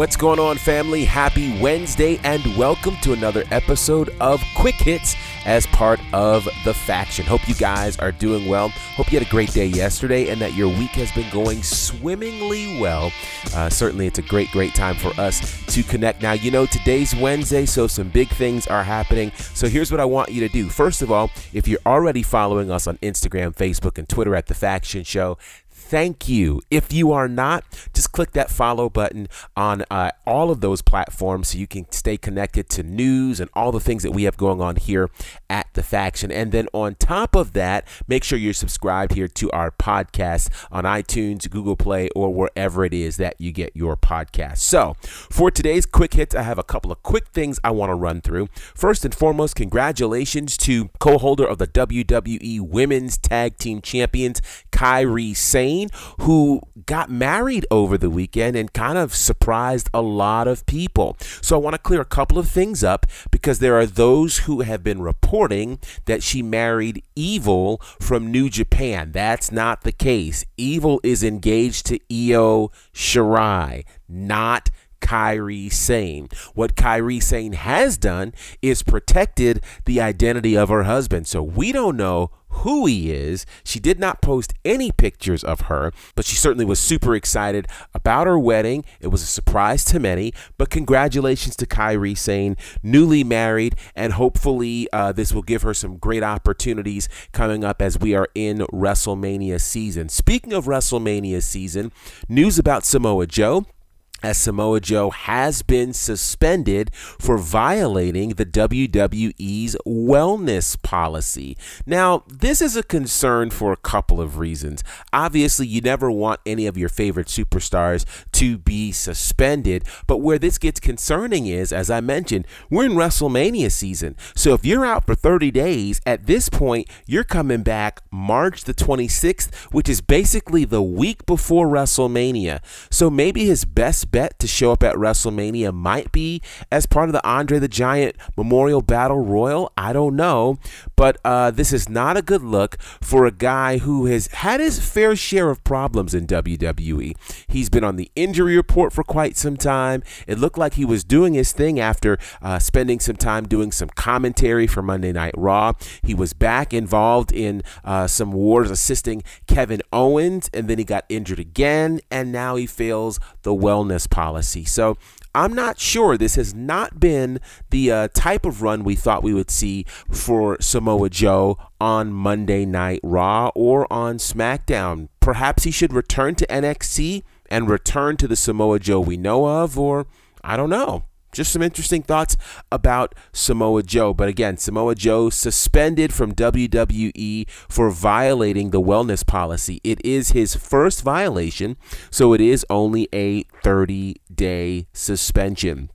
What's going on, family? Happy Wednesday, and welcome to another episode of Quick Hits as part of the faction. Hope you guys are doing well. Hope you had a great day yesterday and that your week has been going swimmingly well. Uh, certainly, it's a great, great time for us to connect. Now, you know, today's Wednesday, so some big things are happening. So, here's what I want you to do. First of all, if you're already following us on Instagram, Facebook, and Twitter at The Faction Show, thank you. If you are not, just click that follow button on uh, all of those platforms so you can stay connected to news and all the things that we have going on here at the faction. And then on top of that, make sure you're subscribed here to our podcast on iTunes, Google Play, or wherever it is that you get your podcast. So for today's quick hits, I have a couple of quick things I want to run through. First and foremost, congratulations to co-holder of the WWE Women's Tag Team Champions, Kairi Sane who got married over the weekend and kind of surprised a lot of people. So I want to clear a couple of things up because there are those who have been reporting that she married Evil from New Japan. That's not the case. Evil is engaged to Io Shirai, not Kairi Sane. What Kairi Sane has done is protected the identity of her husband. So we don't know who he is. She did not post any pictures of her, but she certainly was super excited about her wedding. It was a surprise to many, but congratulations to Kairi Sane, newly married, and hopefully uh, this will give her some great opportunities coming up as we are in WrestleMania season. Speaking of WrestleMania season, news about Samoa Joe as Samoa Joe has been suspended for violating the WWE's wellness policy. Now, this is a concern for a couple of reasons. Obviously, you never want any of your favorite superstars to be suspended, but where this gets concerning is, as I mentioned, we're in WrestleMania season. So if you're out for 30 days, at this point, you're coming back March the 26th, which is basically the week before WrestleMania. So maybe his best bet to show up at WrestleMania might be as part of the Andre the Giant Memorial Battle Royal. I don't know. But uh, this is not a good look for a guy who has had his fair share of problems in WWE. He's been on the injury report for quite some time. It looked like he was doing his thing after uh, spending some time doing some commentary for Monday Night Raw. He was back involved in uh, some wars assisting Kevin Owens, and then he got injured again, and now he fails the wellness policy. So I'm not sure. This has not been the uh, type of run we thought we would see for Samoa Joe on Monday Night Raw or on SmackDown. Perhaps he should return to NXT and return to the Samoa Joe we know of, or I don't know just some interesting thoughts about Samoa Joe. But again, Samoa Joe suspended from WWE for violating the wellness policy. It is his first violation, so it is only a 30 day suspension.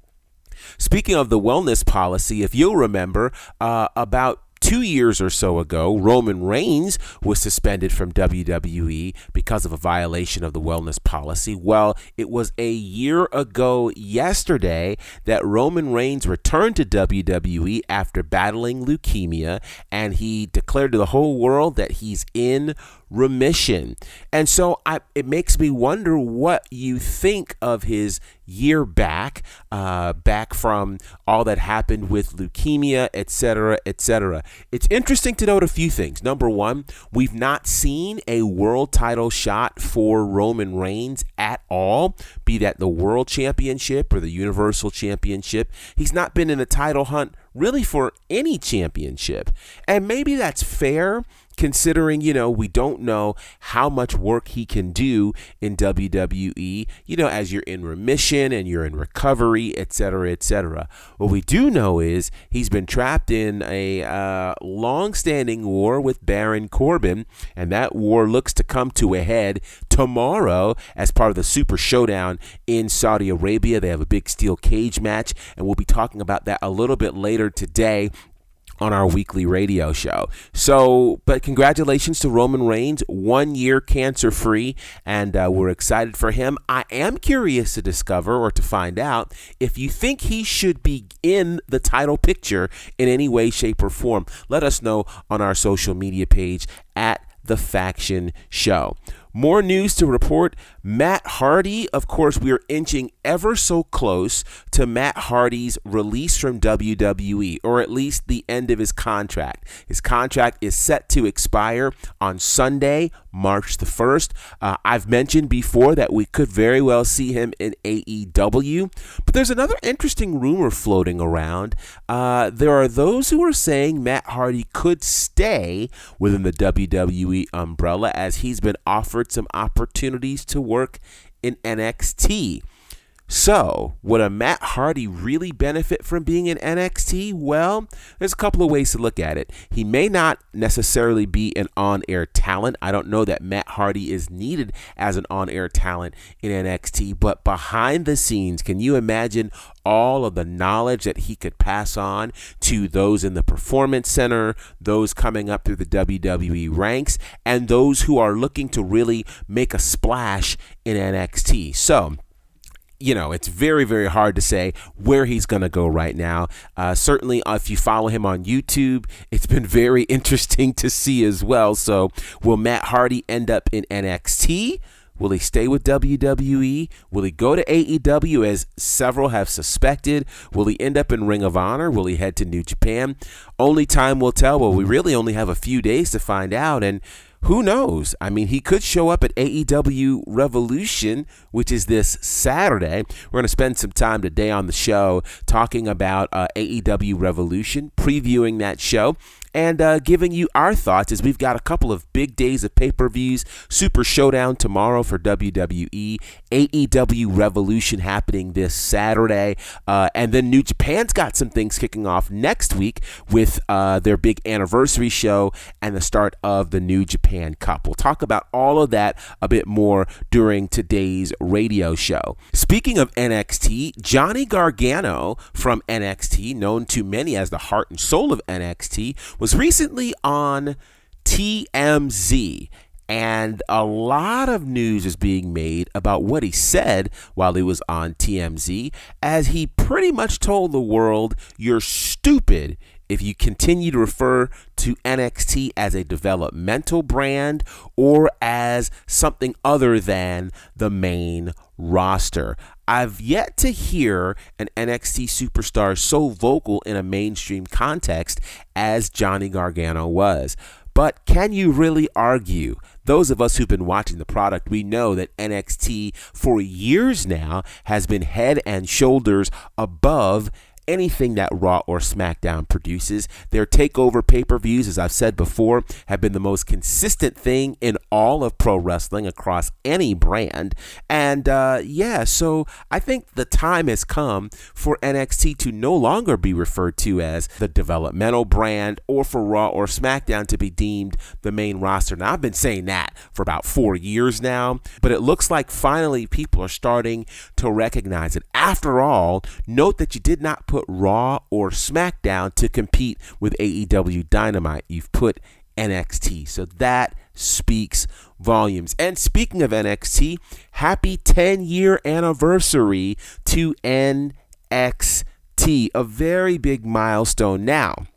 Speaking of the wellness policy, if you'll remember, uh, about two years or so ago, Roman Reigns was suspended from WWE because of a violation of the wellness policy. Well, it was a year ago yesterday that Roman Reigns returned to WWE after battling leukemia, and he declared to the whole world that he's in remission. And so I, it makes me wonder what you think of his year back, uh, back from all that happened with leukemia, etc., etc. It's interesting to note a few things. Number one, we've not seen a world title shot for Roman Reigns at all, be that the world championship or the universal championship. He's not been in a title hunt really for any championship. And maybe that's fair considering, you know, we don't know how much work he can do in WWE, you know, as you're in remission and you're in recovery, etc., etc. What we do know is he's been trapped in a uh, long-standing war with Baron Corbin, and that war looks to come to a head tomorrow as part of the Super Showdown in Saudi Arabia. They have a big steel cage match, and we'll be talking about that a little bit later today on our weekly radio show. So, but congratulations to Roman Reigns, one year cancer free, and uh, we're excited for him. I am curious to discover or to find out if you think he should be in the title picture in any way, shape, or form. Let us know on our social media page at The Faction Show. More news to report. Matt Hardy, of course, we are inching ever so close to Matt Hardy's release from WWE, or at least the end of his contract. His contract is set to expire on Sunday, March the 1st. Uh, I've mentioned before that we could very well see him in AEW, but there's another interesting rumor floating around. Uh, there are those who are saying Matt Hardy could stay within the WWE umbrella as he's been offered some opportunities to work in NXT. So, would a Matt Hardy really benefit from being in NXT? Well, there's a couple of ways to look at it. He may not necessarily be an on air talent. I don't know that Matt Hardy is needed as an on air talent in NXT, but behind the scenes, can you imagine all of the knowledge that he could pass on to those in the Performance Center, those coming up through the WWE ranks, and those who are looking to really make a splash in NXT? So, you know, it's very, very hard to say where he's going to go right now. Uh, certainly, uh, if you follow him on YouTube, it's been very interesting to see as well. So, will Matt Hardy end up in NXT? Will he stay with WWE? Will he go to AEW as several have suspected? Will he end up in Ring of Honor? Will he head to New Japan? Only time will tell. Well, we really only have a few days to find out. And who knows? I mean, he could show up at AEW Revolution, which is this Saturday. We're going to spend some time today on the show talking about uh, AEW Revolution, previewing that show and uh, giving you our thoughts as we've got a couple of big days of pay per views. Super Showdown tomorrow for WWE, AEW Revolution happening this Saturday, uh, and then New Japan's got some things kicking off next week with uh, their big anniversary show and the start of the New Japan Cup. We'll talk about all of that a bit more during today's radio show. Speaking of NXT, Johnny Gargano from NXT, known to many as the heart and soul of NXT, was recently on TMZ. And a lot of news is being made about what he said while he was on TMZ, as he pretty much told the world, You're stupid if you continue to refer to NXT as a developmental brand or as something other than the main roster. I've yet to hear an NXT superstar so vocal in a mainstream context as Johnny Gargano was. But can you really argue? Those of us who've been watching the product, we know that NXT for years now has been head and shoulders above anything that Raw or SmackDown produces. Their takeover pay per views, as I've said before, have been the most consistent thing in all of pro wrestling across any brand. And uh, yeah, so I think the time has come for NXT to no longer be referred to as the developmental brand or for Raw or SmackDown to be deemed the main roster. Now, I've been saying that for about four years now, but it looks like finally people are starting to recognize it. After all, note that you did not put put Raw or SmackDown to compete with AEW Dynamite. You've put NXT. So that speaks volumes. And speaking of NXT, happy 10 year anniversary to NXT, a very big milestone. Now,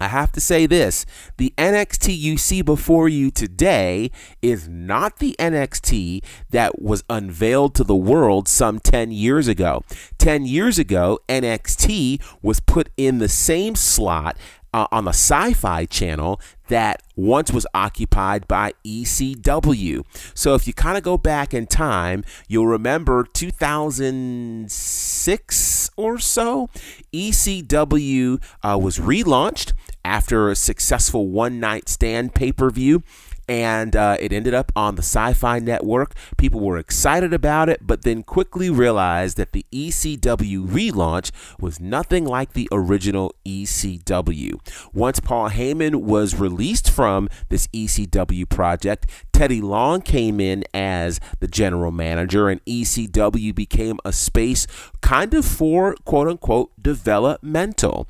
I have to say this the NXT you see before you today is not the NXT that was unveiled to the world some 10 years ago. 10 years ago, NXT was put in the same slot uh, on the sci fi channel that once was occupied by ECW. So if you kind of go back in time, you'll remember 2006 or so, ECW uh, was relaunched after a successful one night stand pay per view and uh, it ended up on the Sci Fi Network. People were excited about it, but then quickly realized that the ECW relaunch was nothing like the original ECW. Once Paul Heyman was released from this ECW project, Teddy Long came in as the general manager, and ECW became a space kind of for quote unquote developmental.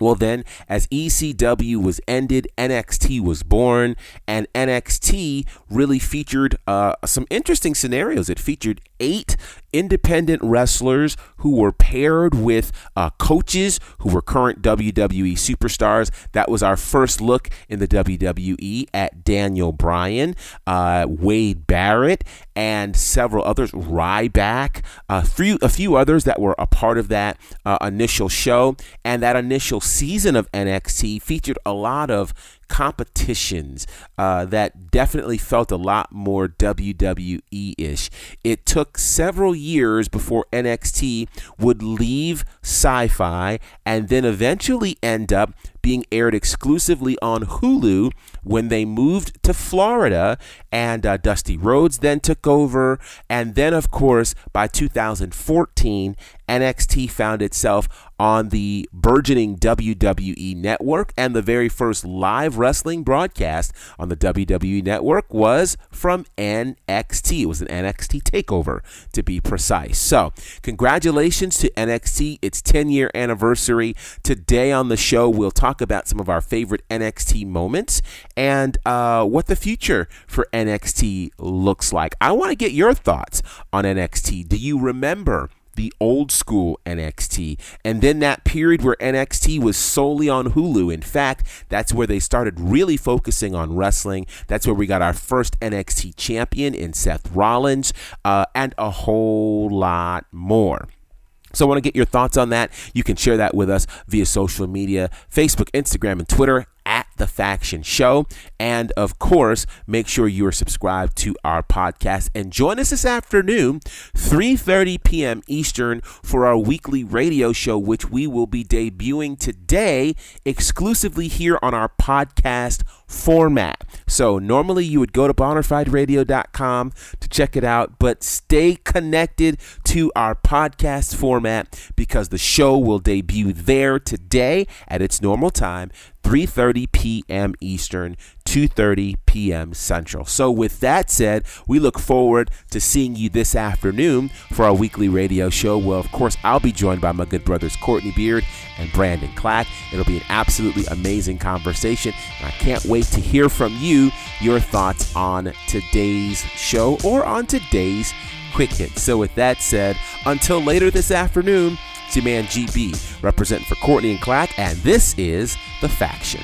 Well, then, as ECW was ended, NXT was born, and NXT really featured uh, some interesting scenarios. It featured eight independent wrestlers who were paired with uh, coaches who were current WWE superstars. That was our first look in the WWE at Daniel Bryan, uh, Wade Barrett, and several others, Ryback, a few, a few others that were a part of that uh, initial show. And that initial season of NXT featured a lot of competitions uh, that definitely felt a lot more WWE ish. It took several years before NXT would leave sci fi and then eventually end up being aired exclusively on Hulu when they moved to Florida and uh, Dusty Rhodes then took over. And then, of course, by 2014, NXT found itself on the burgeoning WWE network, and the very first live wrestling broadcast on the WWE network was from NXT. It was an NXT takeover, to be precise. So, congratulations to NXT, its 10 year anniversary. Today on the show, we'll talk about some of our favorite NXT moments and uh, what the future for NXT looks like. I want to get your thoughts on NXT. Do you remember? the old school NXT. And then that period where NXT was solely on Hulu. In fact, that's where they started really focusing on wrestling. That's where we got our first NXT champion in Seth Rollins, uh, and a whole lot more. So I want to get your thoughts on that. You can share that with us via social media, Facebook, Instagram, and Twitter at the Faction Show. And of course, make sure you are subscribed to our podcast and join us this afternoon, 3:30 p.m. Eastern, for our weekly radio show, which we will be debuting today exclusively here on our podcast format. So normally you would go to bonafideradio.com to check it out, but stay connected to our podcast format because the show will debut there today at its normal time. 3:30 p.m. Eastern, 2:30 p.m. Central. So with that said, we look forward to seeing you this afternoon for our weekly radio show. Well, of course, I'll be joined by my good brothers Courtney Beard and Brandon Clack. It'll be an absolutely amazing conversation, and I can't wait to hear from you your thoughts on today's show or on today's quick hit. So with that said, until later this afternoon, it's your man GB representing for Courtney and Clack, and this is The Faction.